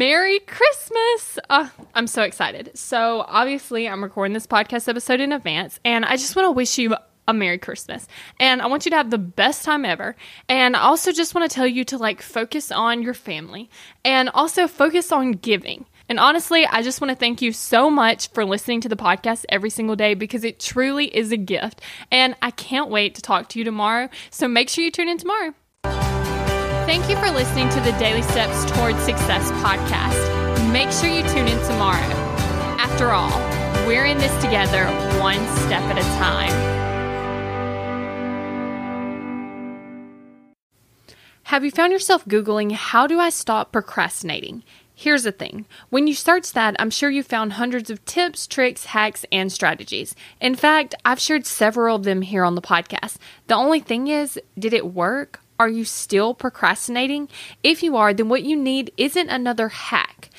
Merry Christmas! Uh, I'm so excited. So, obviously, I'm recording this podcast episode in advance, and I just want to wish you a Merry Christmas. And I want you to have the best time ever. And I also just want to tell you to like focus on your family and also focus on giving. And honestly, I just want to thank you so much for listening to the podcast every single day because it truly is a gift. And I can't wait to talk to you tomorrow. So make sure you tune in tomorrow. Thank you for listening to the Daily Steps Towards Success podcast. Make sure you tune in tomorrow. After all, we're in this together, one step at a time. Have you found yourself Googling, How do I stop procrastinating? Here's the thing when you search that, I'm sure you found hundreds of tips, tricks, hacks, and strategies. In fact, I've shared several of them here on the podcast. The only thing is, did it work? Are you still procrastinating? If you are, then what you need isn't another hack.